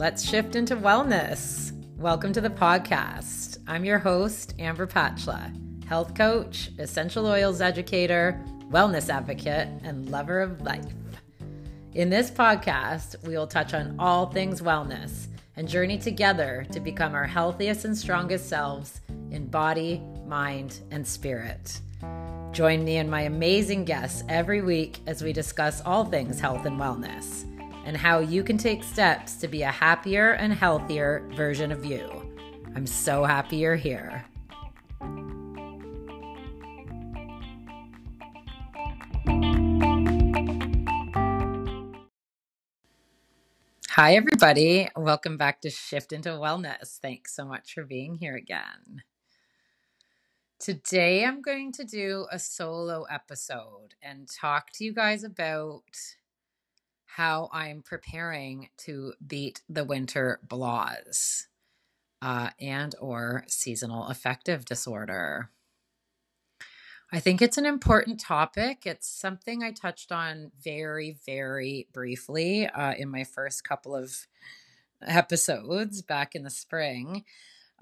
Let's shift into wellness. Welcome to the podcast. I'm your host, Amber Pachla, health coach, essential oils educator, wellness advocate, and lover of life. In this podcast, we will touch on all things wellness and journey together to become our healthiest and strongest selves in body, mind, and spirit. Join me and my amazing guests every week as we discuss all things health and wellness and how you can take steps to be a happier and healthier version of you. I'm so happy you're here. Hi, everybody. Welcome back to Shift into Wellness. Thanks so much for being here again. Today, I'm going to do a solo episode and talk to you guys about how I'm preparing to beat the winter blahs uh, and or seasonal affective disorder. I think it's an important topic. It's something I touched on very, very briefly uh, in my first couple of episodes back in the spring.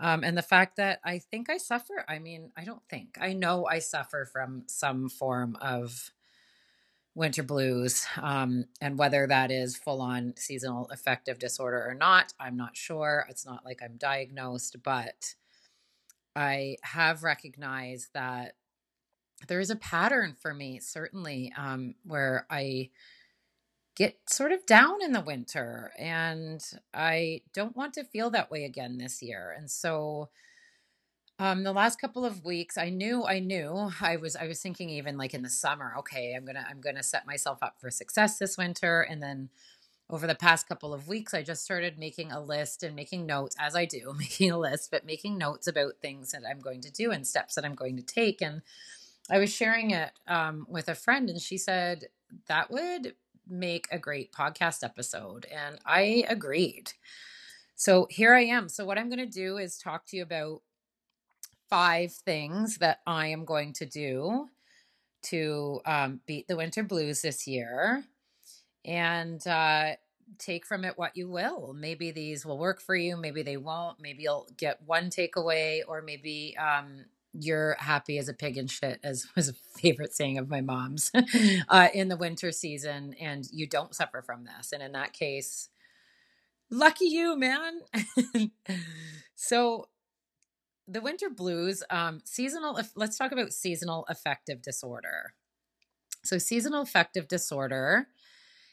Um, and the fact that I think I suffer, I mean, I don't think, I know I suffer from some form of winter blues. Um, and whether that is full on seasonal affective disorder or not, I'm not sure. It's not like I'm diagnosed, but I have recognized that there is a pattern for me, certainly, um, where I get sort of down in the winter and I don't want to feel that way again this year. And so, um, the last couple of weeks, I knew, I knew, I was, I was thinking even like in the summer, okay, I'm gonna, I'm gonna set myself up for success this winter. And then over the past couple of weeks, I just started making a list and making notes as I do, making a list, but making notes about things that I'm going to do and steps that I'm going to take. And I was sharing it um, with a friend, and she said that would make a great podcast episode. And I agreed. So here I am. So, what I'm going to do is talk to you about five things that I am going to do to um, beat the winter blues this year and uh, take from it what you will. Maybe these will work for you, maybe they won't. Maybe you'll get one takeaway, or maybe um, you're happy as a pig in shit, as was a favorite saying of my mom's uh, in the winter season, and you don't suffer from this. And in that case, lucky you, man. so, the winter blues, um, seasonal, let's talk about seasonal affective disorder. So, seasonal affective disorder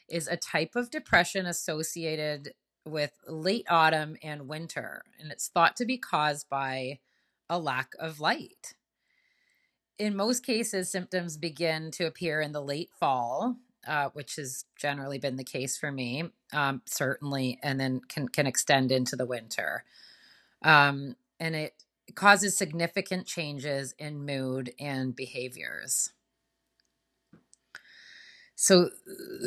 is a type of depression associated with late autumn and winter, and it's thought to be caused by a lack of light. In most cases, symptoms begin to appear in the late fall, uh, which has generally been the case for me, um, certainly, and then can, can extend into the winter. Um, and it causes significant changes in mood and behaviors. So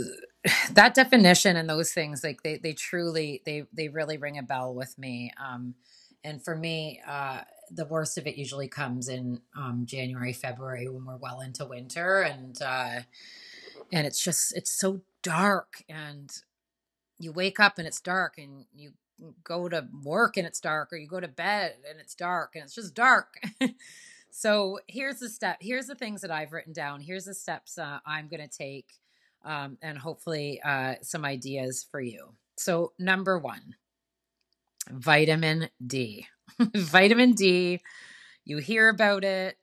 that definition and those things, like they, they truly, they, they really ring a bell with me. Um, and for me, uh, the worst of it usually comes in um, January, February when we're well into winter, and uh, and it's just it's so dark, and you wake up and it's dark, and you go to work and it's dark, or you go to bed and it's dark, and it's just dark. so here's the step. Here's the things that I've written down. Here's the steps uh, I'm going to take, um, and hopefully uh, some ideas for you. So number one, vitamin D. vitamin D, you hear about it,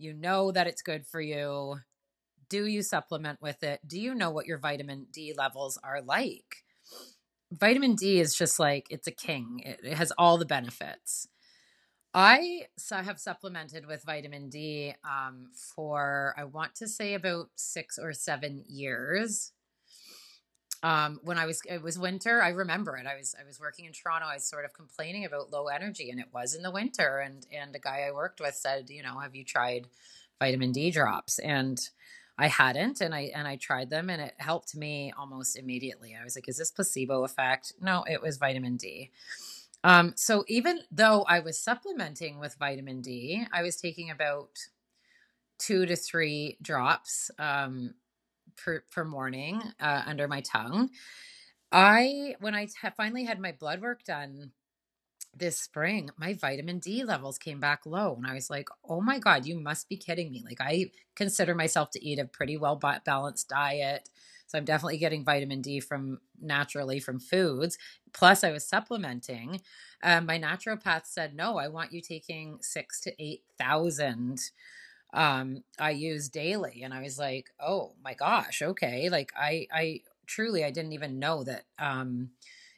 you know that it's good for you. Do you supplement with it? Do you know what your vitamin D levels are like? Vitamin D is just like it's a king. It, it has all the benefits. I have supplemented with vitamin D um, for I want to say about six or seven years um, when I was it was winter. I remember it. I was I was working in Toronto. I was sort of complaining about low energy, and it was in the winter. And and a guy I worked with said, you know, have you tried vitamin D drops? And I hadn't, and I and I tried them, and it helped me almost immediately. I was like, is this placebo effect? No, it was vitamin D. Um, so even though I was supplementing with vitamin D, I was taking about two to three drops um, per, per morning uh, under my tongue. I, when I t- finally had my blood work done this spring, my vitamin D levels came back low. And I was like, oh my God, you must be kidding me. Like, I consider myself to eat a pretty well balanced diet. So I'm definitely getting vitamin D from naturally from foods. Plus, I was supplementing. Um, my naturopath said, no, I want you taking six to 8,000 um IUs daily and I was like, "Oh my gosh, okay." Like I I truly I didn't even know that um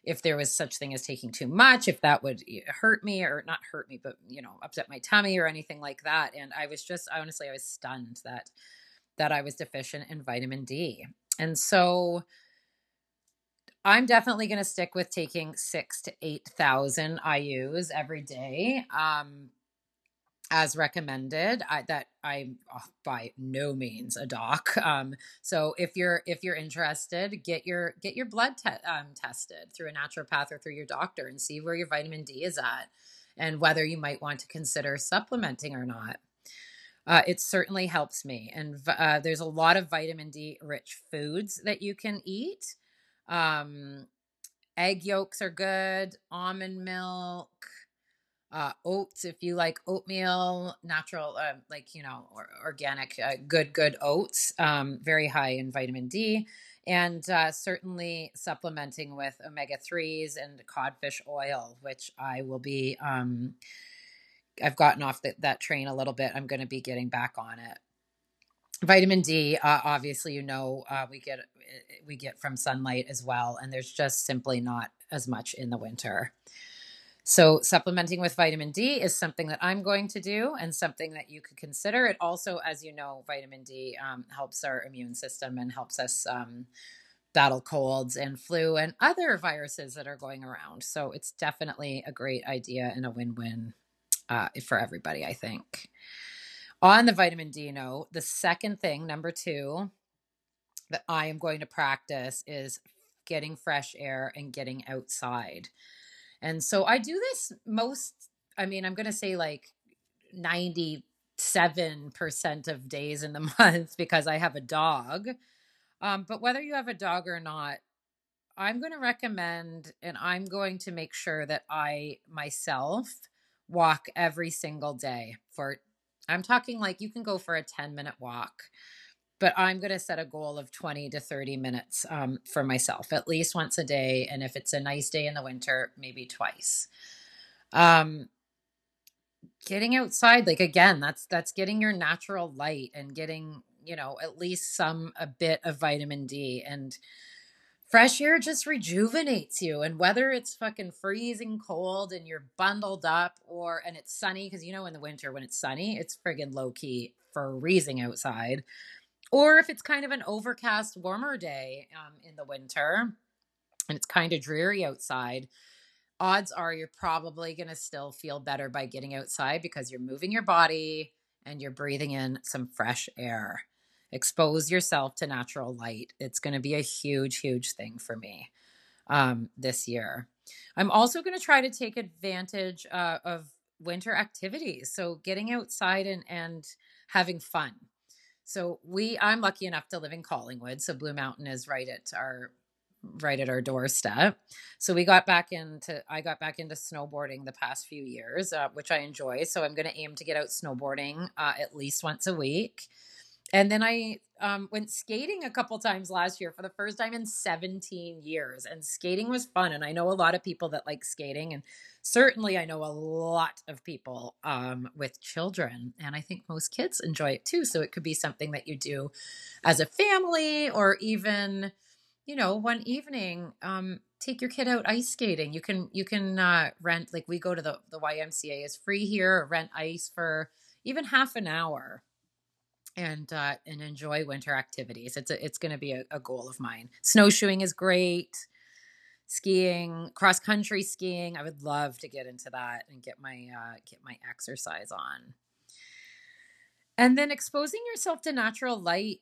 if there was such thing as taking too much, if that would hurt me or not hurt me, but you know, upset my tummy or anything like that. And I was just honestly, I was stunned that that I was deficient in vitamin D. And so I'm definitely going to stick with taking six to 8,000 IUs every day. Um, as recommended I, that i'm oh, by no means a doc um, so if you're if you're interested get your get your blood te- um, tested through a naturopath or through your doctor and see where your vitamin d is at and whether you might want to consider supplementing or not. Uh, it certainly helps me and uh, there's a lot of vitamin d rich foods that you can eat. Um, egg yolks are good almond milk uh, oats if you like oatmeal natural uh, like you know or, organic uh, good good oats um, very high in vitamin d and uh, certainly supplementing with omega-3s and codfish oil which i will be um, i've gotten off the, that train a little bit. I'm going to be getting back on it. Vitamin d uh, obviously you know uh, we get we get from sunlight as well and there's just simply not as much in the winter so, supplementing with vitamin D is something that I'm going to do and something that you could consider. It also, as you know, vitamin D um, helps our immune system and helps us um, battle colds and flu and other viruses that are going around. So, it's definitely a great idea and a win win uh, for everybody, I think. On the vitamin D note, the second thing, number two, that I am going to practice is getting fresh air and getting outside. And so I do this most, I mean, I'm going to say like 97% of days in the month because I have a dog. Um, but whether you have a dog or not, I'm going to recommend and I'm going to make sure that I myself walk every single day for, I'm talking like you can go for a 10 minute walk but I'm going to set a goal of 20 to 30 minutes um, for myself, at least once a day. And if it's a nice day in the winter, maybe twice. Um, getting outside, like again, that's that's getting your natural light and getting, you know, at least some a bit of vitamin D and fresh air just rejuvenates you and whether it's fucking freezing cold and you're bundled up or and it's sunny because you know in the winter when it's sunny it's friggin' low key freezing outside or if it's kind of an overcast, warmer day um, in the winter and it's kind of dreary outside, odds are you're probably going to still feel better by getting outside because you're moving your body and you're breathing in some fresh air. Expose yourself to natural light. It's going to be a huge, huge thing for me um, this year. I'm also going to try to take advantage uh, of winter activities. So, getting outside and, and having fun. So we I'm lucky enough to live in Collingwood, so Blue Mountain is right at our right at our doorstep. So we got back into I got back into snowboarding the past few years, uh, which I enjoy. So I'm going to aim to get out snowboarding uh, at least once a week. And then I um, went skating a couple times last year for the first time in 17 years. And skating was fun. And I know a lot of people that like skating. And certainly I know a lot of people um, with children. And I think most kids enjoy it too. So it could be something that you do as a family or even, you know, one evening. Um, take your kid out ice skating. You can you can uh, rent like we go to the the YMCA is free here. Rent ice for even half an hour and uh, and enjoy winter activities. It's a, it's going to be a, a, goal of mine. Snowshoeing is great. Skiing, cross country skiing. I would love to get into that and get my uh, get my exercise on. And then exposing yourself to natural light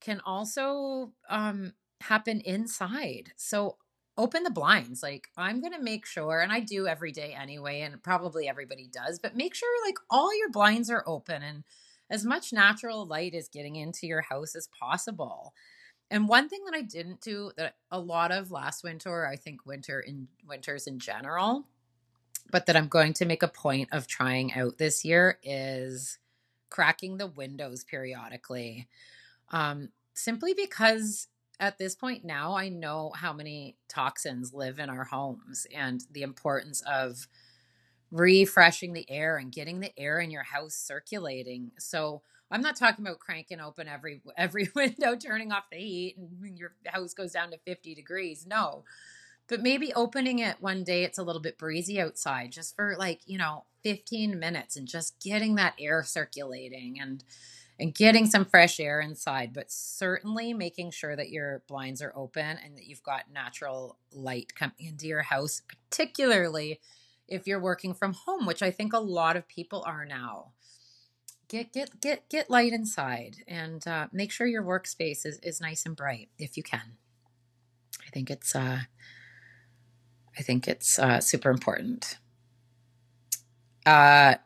can also um, happen inside. So open the blinds. Like I'm going to make sure, and I do every day anyway, and probably everybody does, but make sure like all your blinds are open and as much natural light is getting into your house as possible. And one thing that I didn't do that a lot of last winter, I think winter in winters in general, but that I'm going to make a point of trying out this year is cracking the windows periodically. Um, simply because at this point now I know how many toxins live in our homes and the importance of refreshing the air and getting the air in your house circulating. So I'm not talking about cranking open every every window, turning off the heat, and your house goes down to 50 degrees. No, but maybe opening it one day it's a little bit breezy outside, just for like you know 15 minutes, and just getting that air circulating and and getting some fresh air inside. But certainly making sure that your blinds are open and that you've got natural light coming into your house, particularly if you're working from home, which I think a lot of people are now. Get get get get light inside and uh, make sure your workspace is, is nice and bright if you can. I think it's uh i think it's uh, super important. Uh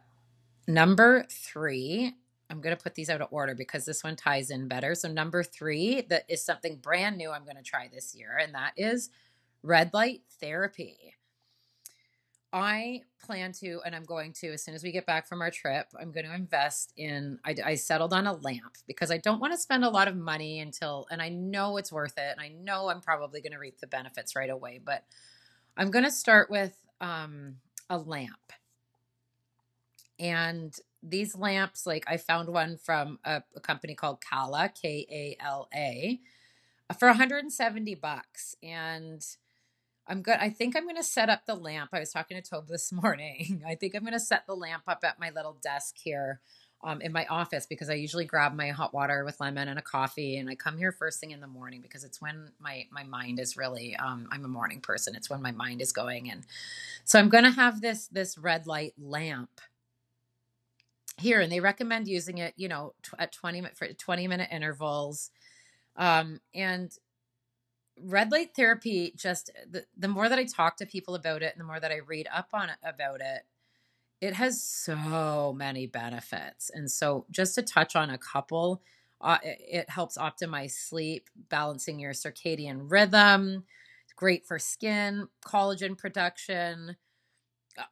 number three i'm going to put these out of order because this one ties in better. So number three that is something brand new i'm going to try this year and that is red light therapy I plan to, and I'm going to, as soon as we get back from our trip, I'm going to invest in. I, I, settled on a lamp because I don't want to spend a lot of money until, and I know it's worth it. And I know I'm probably going to reap the benefits right away, but I'm going to start with um, a lamp. And these lamps, like I found one from a, a company called Kala, K A L A, for 170 bucks. And I'm good. I think I'm going to set up the lamp. I was talking to Tobe this morning. I think I'm going to set the lamp up at my little desk here um, in my office because I usually grab my hot water with lemon and a coffee, and I come here first thing in the morning because it's when my my mind is really. Um, I'm a morning person. It's when my mind is going, and so I'm going to have this this red light lamp here, and they recommend using it, you know, at 20 for 20 minute intervals. Um, and red light therapy just the, the more that i talk to people about it and the more that i read up on it about it it has so many benefits. And so just to touch on a couple uh, it, it helps optimize sleep balancing your circadian rhythm it's great for skin collagen production uh,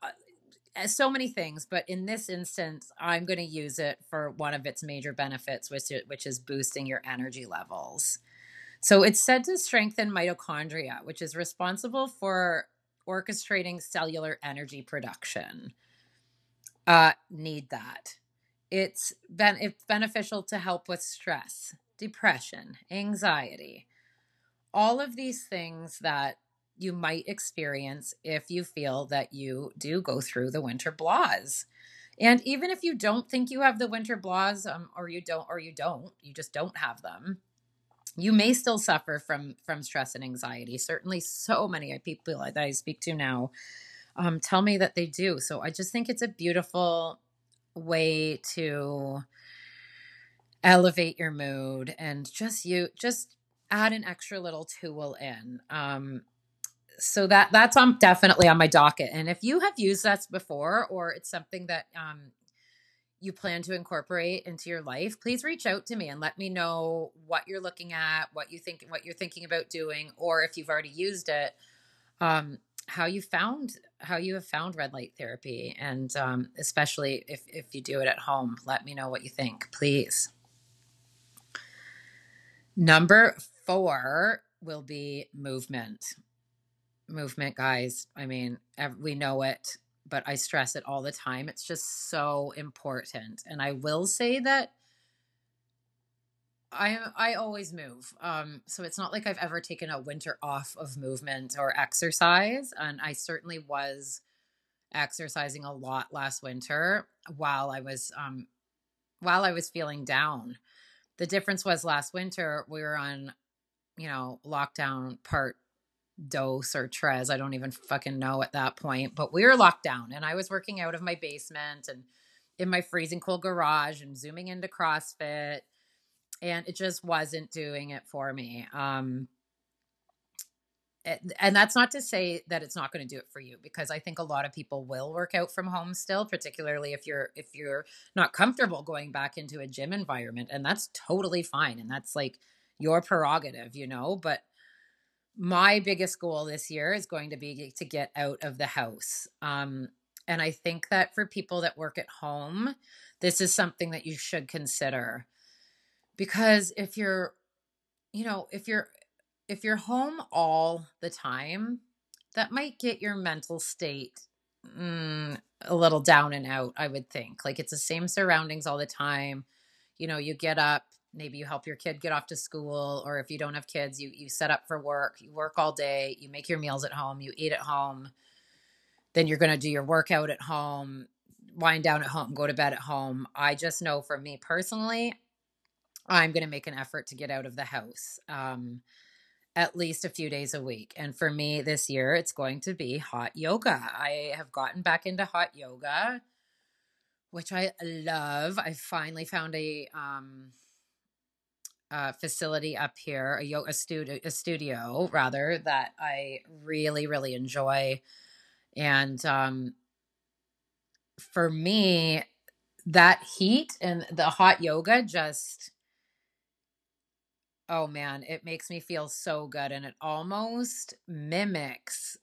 uh so many things. But in this instance i'm going to use it for one of its major benefits which, which is boosting your energy levels so it's said to strengthen mitochondria, which is responsible for orchestrating cellular energy production. Uh, need that. It's, ben- it's beneficial to help with stress, depression, anxiety, all of these things that you might experience if you feel that you do go through the winter blahs. And even if you don't think you have the winter blahs, um, or you don't, or you don't, you just don't have them, you may still suffer from from stress and anxiety. Certainly so many people that i speak to now um, tell me that they do. So i just think it's a beautiful way to elevate your mood and just you just add an extra little tool in. Um, so that that's on definitely on my docket. And if you have used that before or it's something that um, you plan to incorporate into your life, please reach out to me and let me know what you're looking at, what you think, what you're thinking about doing, or if you've already used it, um, how you found how you have found red light therapy, and um, especially if if you do it at home, let me know what you think, please. Number four will be movement. Movement, guys. I mean, we know it but I stress it all the time. It's just so important. And I will say that I I always move. Um, so it's not like I've ever taken a winter off of movement or exercise. And I certainly was exercising a lot last winter while I was um, while I was feeling down. The difference was last winter we were on, you know, lockdown part dose or tres. I don't even fucking know at that point. But we were locked down and I was working out of my basement and in my freezing cold garage and zooming into CrossFit. And it just wasn't doing it for me. Um, and that's not to say that it's not going to do it for you because i think a lot of people will work out from home still particularly if you're if you're not comfortable going back into a gym environment and that's totally fine and that's like your prerogative, you know, but my biggest goal this year is going to be to get out of the house. Um, and I think that for people that work at home, this is something that you should consider. Because if you're, you know, if you're if you're home all the time, that might get your mental state mm, a little down and out, I would think. Like it's the same surroundings all the time. You know, you get up, maybe you help your kid get off to school, or if you don't have kids, you you set up for work, you work all day, you make your meals at home, you eat at home, then you're gonna do your workout at home, wind down at home, go to bed at home. I just know for me personally, I'm gonna make an effort to get out of the house. Um, at least a few days a week. And for me this year, it's going to be hot yoga. I have gotten back into hot yoga, which I love. I finally found a um a facility up here, a yoga studio, a studio rather that I really really enjoy. And um for me that heat and the hot yoga just Oh man, it makes me feel so good and it almost mimics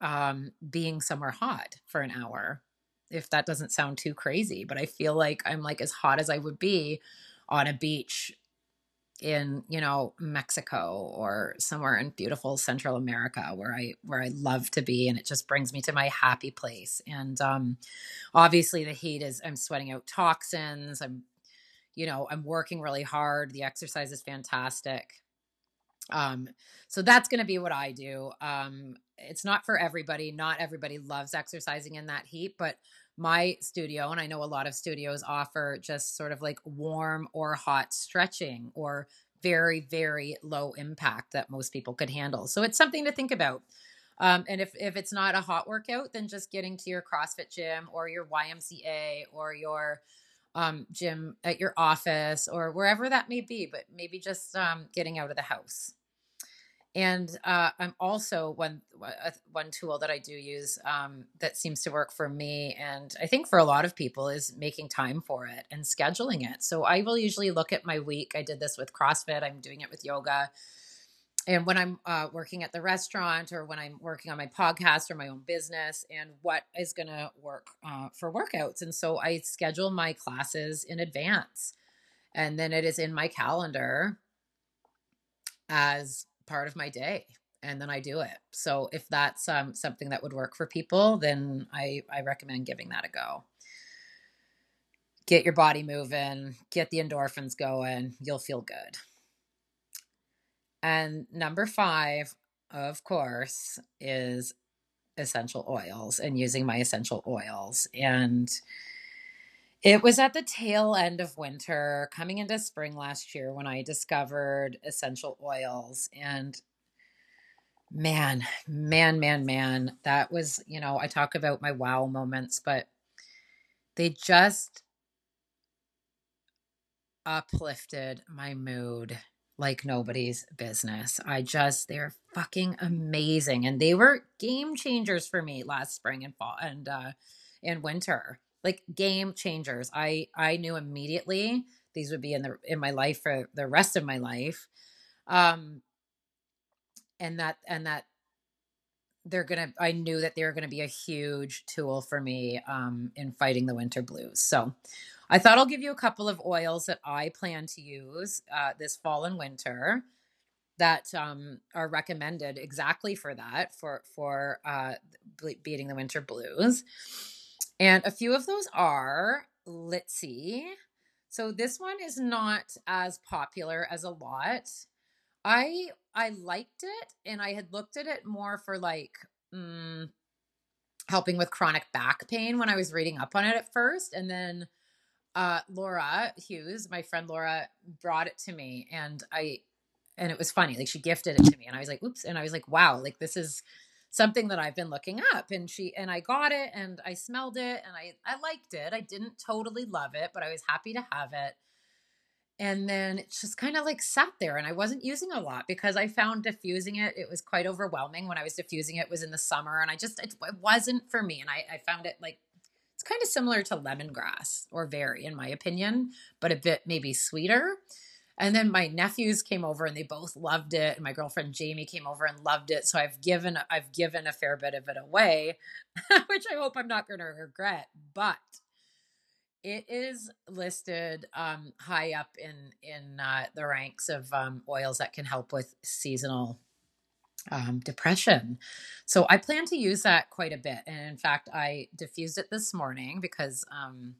um being somewhere hot for an hour. If that doesn't sound too crazy, but I feel like I'm like as hot as I would be on a beach in, you know, Mexico or somewhere in beautiful Central America where I where I love to be and it just brings me to my happy place. And um obviously the heat is I'm sweating out toxins, I'm you know, I'm working really hard. The exercise is fantastic. Um, so that's going to be what I do. Um, it's not for everybody. Not everybody loves exercising in that heat, but my studio, and I know a lot of studios offer just sort of like warm or hot stretching or very, very low impact that most people could handle. So it's something to think about. Um, and if, if it's not a hot workout, then just getting to your CrossFit gym or your YMCA or your um, gym at your office or wherever that may be, but maybe just um, getting out of the house. And uh, I'm also one uh, one tool that I do use um, that seems to work for me, and I think for a lot of people is making time for it and scheduling it. So I will usually look at my week. I did this with CrossFit. I'm doing it with yoga and when I'm uh, working at the restaurant or when I'm working on my podcast or my own business, and what is going to work uh, for workouts. And so I schedule my classes in advance, and then it is in my calendar as part of my day, and then I do it. So if that's um, something that would work for people, then I I recommend giving that a go. Get your body moving, get the endorphins going. You'll feel good. And number five, of course, is essential oils and using my essential oils. And it was at the tail end of winter, coming into spring last year, when I discovered essential oils. And man, man, man, man, that was, you know, I talk about my wow moments, but they just uplifted my mood like nobody's business. I just they're fucking amazing and they were game changers for me last spring and fall and uh and winter. Like game changers. I I knew immediately these would be in the in my life for the rest of my life. Um and that and that they're gonna i knew that they were gonna be a huge tool for me um, in fighting the winter blues so I thought I'll give you a couple of oils that I plan to use uh, this fall and winter that um, are recommended exactly for that for for uh, beating the winter blues. And a few of those are let's see. So this one is not as popular as a lot. I I liked it and I had looked at it more for like mm, helping with chronic back pain when I was reading up on it at first and then uh, Laura Hughes, my friend Laura, brought it to me, and I, and it was funny. Like she gifted it to me, and I was like, "Oops!" And I was like, "Wow!" Like this is something that I've been looking up." And she and I got it, and I smelled it, and I I liked it. I didn't totally love it, but I was happy to have it. And then it just kind of like sat there, and I wasn't using a lot because I found diffusing it. It was quite overwhelming when I was diffusing it. was in the summer, and I just it, it wasn't for me, and I I found it like it's kind of similar to lemongrass or very, in my opinion, but a bit maybe sweeter. And then my nephews came over and they both loved it. And my girlfriend Jamie came over and loved it. So I've given I've given a fair bit of it away, which I hope I'm not going to regret. But it is listed um, high up in in uh, the ranks of um, oils that can help with seasonal um, depression. So I plan to use that quite a bit. And in fact, I diffused it this morning because um,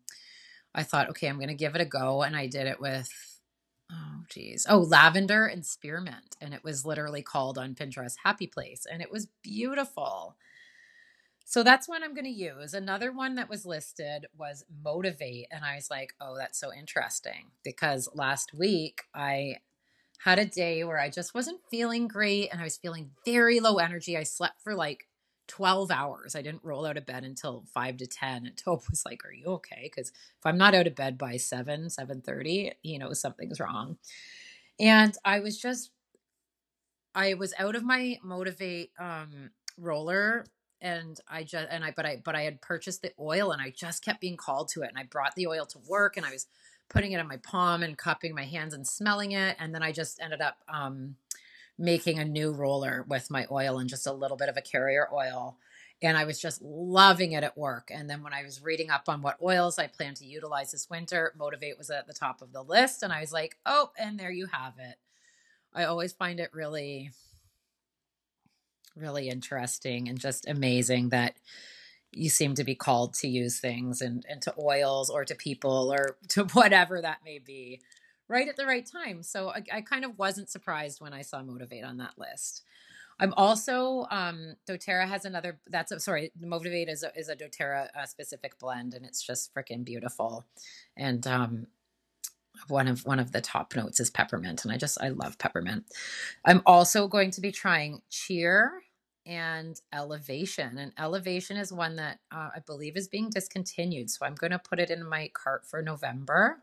I thought, okay, I'm going to give it a go. And I did it with, oh, geez, oh, lavender and spearmint. And it was literally called on Pinterest Happy Place. And it was beautiful. So that's one I'm going to use. Another one that was listed was Motivate. And I was like, oh, that's so interesting because last week I had a day where I just wasn't feeling great and I was feeling very low energy. I slept for like 12 hours. I didn't roll out of bed until 5 to 10 and Tope was like, "Are you okay?" cuz if I'm not out of bed by 7, 7:30, you know something's wrong. And I was just I was out of my motivate um roller and I just and I but I but I had purchased the oil and I just kept being called to it and I brought the oil to work and I was putting it on my palm and cupping my hands and smelling it. And then I just ended up um, making a new roller with my oil and just a little bit of a carrier oil. And I was just loving it at work. And then when I was reading up on what oils I plan to utilize this winter, Motivate was at the top of the list. And I was like, oh, and there you have it. I always find it really, really interesting and just amazing that you seem to be called to use things and, and to oils or to people or to whatever that may be right at the right time. So I, I kind of wasn't surprised when I saw Motivate on that list. I'm also um, doTERRA has another. That's a, sorry. Motivate is a, is a doTERRA uh, specific blend, and it's just freaking beautiful. And um, one of one of the top notes is peppermint, and I just I love peppermint. I'm also going to be trying Cheer and elevation and elevation is one that uh, i believe is being discontinued so i'm going to put it in my cart for november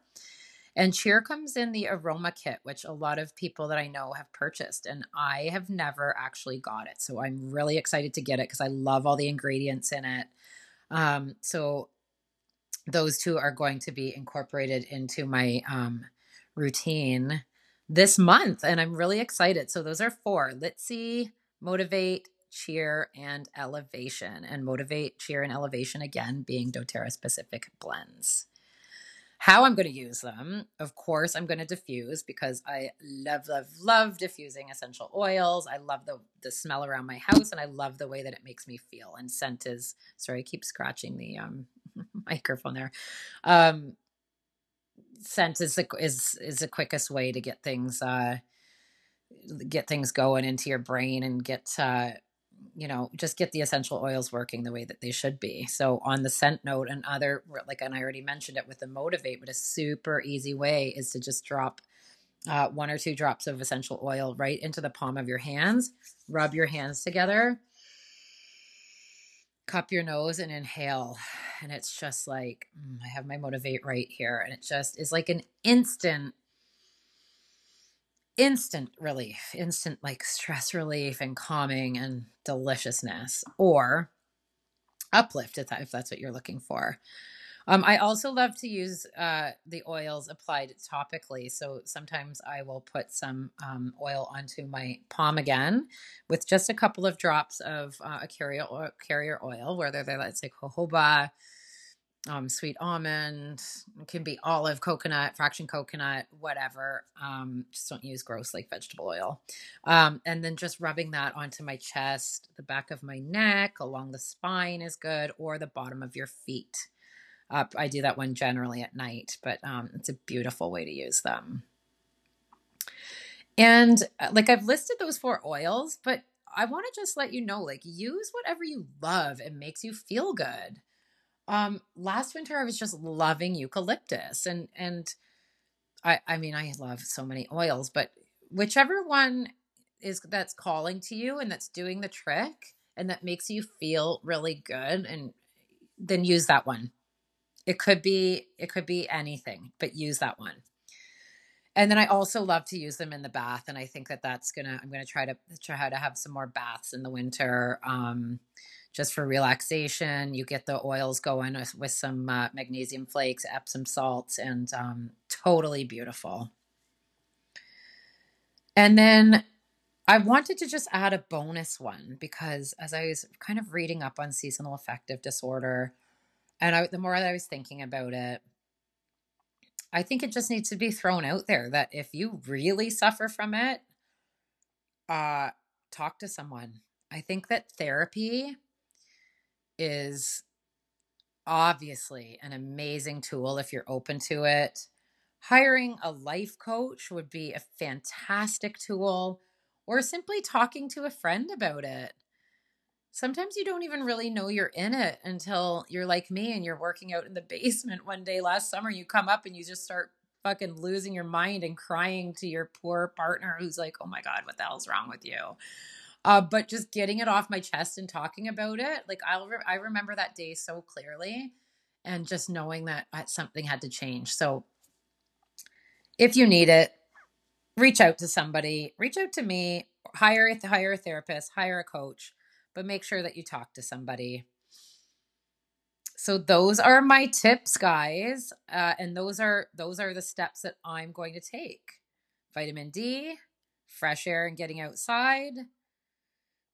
and cheer comes in the aroma kit which a lot of people that i know have purchased and i have never actually got it so i'm really excited to get it because i love all the ingredients in it um, so those two are going to be incorporated into my um, routine this month and i'm really excited so those are four litsea motivate cheer, and elevation. And motivate, cheer, and elevation again being doTERRA specific blends. How I'm going to use them, of course, I'm going to diffuse because I love, love, love diffusing essential oils. I love the the smell around my house, and I love the way that it makes me feel. And scent is sorry, I keep scratching the um, microphone there. Um, scent is the is is the quickest way to get things uh, get things going into your brain and get uh, you know, just get the essential oils working the way that they should be. So on the scent note and other, like, and I already mentioned it with the motivate, but a super easy way is to just drop uh, one or two drops of essential oil right into the palm of your hands, rub your hands together, cup your nose and inhale. And it's just like, mm, I have my motivate right here. And it just is like an instant instant relief, instant like stress relief and calming and deliciousness, or uplift if, that, if that's what you're looking for. Um, I also love to use uh, the oils applied topically. So sometimes I will put some um, oil onto my palm again with just a couple of drops of uh, a carrier oil, carrier oil, whether they're let's say jojoba, um, sweet almond, it can be olive, coconut, fraction coconut, whatever. Um, just don't use gross like vegetable oil. Um, and then just rubbing that onto my chest, the back of my neck, along the spine is good, or the bottom of your feet. Uh, I do that one generally at night, but um, it's a beautiful way to use them. And uh, like I've listed those four oils, but I want to just let you know like use whatever you love and makes you feel good. Um, last winter I was just loving eucalyptus and and I I mean I love so many oils, but whichever one is that's calling to you and that's doing the trick and that makes you feel really good and then use that one. It could be it could be anything, but use that one. And then I also love to use them in the bath, and I think that that's gonna. I'm gonna try to try to have some more baths in the winter. Um, just for relaxation. You get the oils going with, with some uh, magnesium flakes, Epsom salts, and um, totally beautiful. And then I wanted to just add a bonus one because as I was kind of reading up on seasonal affective disorder, and I, the more that I was thinking about it, I think it just needs to be thrown out there that if you really suffer from it, uh, talk to someone. I think that therapy is obviously an amazing tool if you're open to it. Hiring a life coach would be a fantastic tool, or simply talking to a friend about it sometimes you don't even really know you're in it until you're like me and you're working out in the basement one day last summer. You come up and you just start fucking losing your mind and crying to your poor partner who's like, oh my God, what the hell's wrong with you? Uh, but just getting it off my chest and talking about it, like I'll re- I remember that day so clearly, and just knowing that something had to change. So, if you need it, reach out to somebody. Reach out to me. Hire hire a therapist. Hire a coach but make sure that you talk to somebody. So those are my tips, guys, uh, and those are those are the steps that I'm going to take: vitamin D, fresh air and getting outside,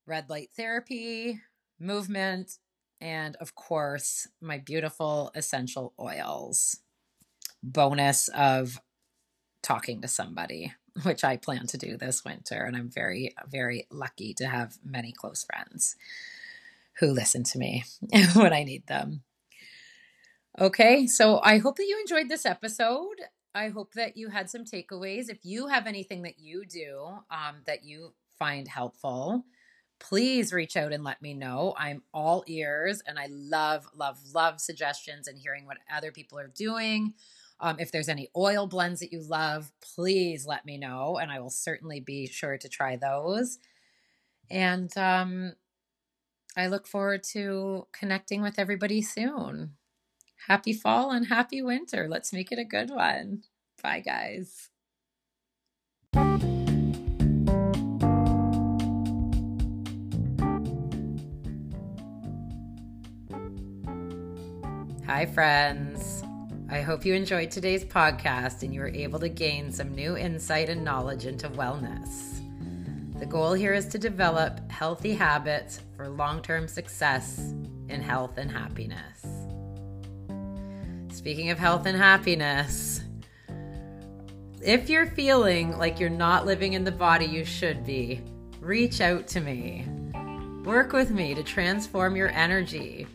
red light therapy, movement, and of course my beautiful essential oils. Bonus of talking to somebody which I plan to do this winter. And I'm very, very lucky to have many close friends who listen to me when I need them. Okay, so I hope that you enjoyed this episode. I hope that you had some takeaways. If you have anything that you do um, that you find helpful, please reach out and let me know. I'm all ears and I love, love, love suggestions and hearing what other people are doing um, if there's any oil blends that you love, please let me know, and I will certainly be sure to try those. And um, I look forward to connecting with everybody soon. Happy fall and happy winter. Let's make it a good one. Bye, guys. Hi, friends. I hope you enjoyed today's podcast and you were able to gain some new insight and knowledge into wellness. The goal here is to develop healthy habits for long term success in health and happiness. Speaking of health and happiness, if you're feeling like you're not living in the body you should be, reach out to me. Work with me to transform your energy,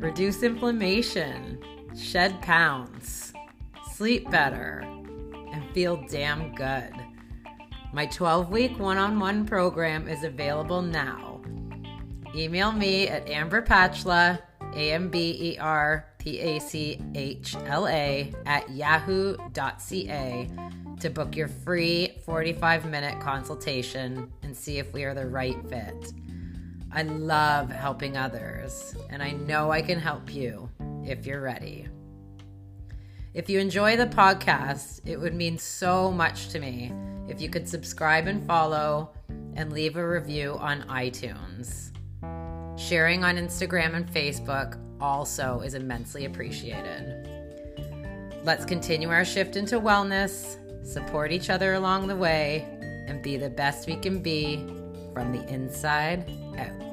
reduce inflammation shed pounds, sleep better, and feel damn good. My 12 week one on one program is available now. Email me at Amber Pachla, A M B E R P A C H L A, at yahoo.ca to book your free 45 minute consultation and see if we are the right fit. I love helping others, and I know I can help you if you're ready. If you enjoy the podcast, it would mean so much to me if you could subscribe and follow and leave a review on iTunes. Sharing on Instagram and Facebook also is immensely appreciated. Let's continue our shift into wellness, support each other along the way, and be the best we can be from the inside out.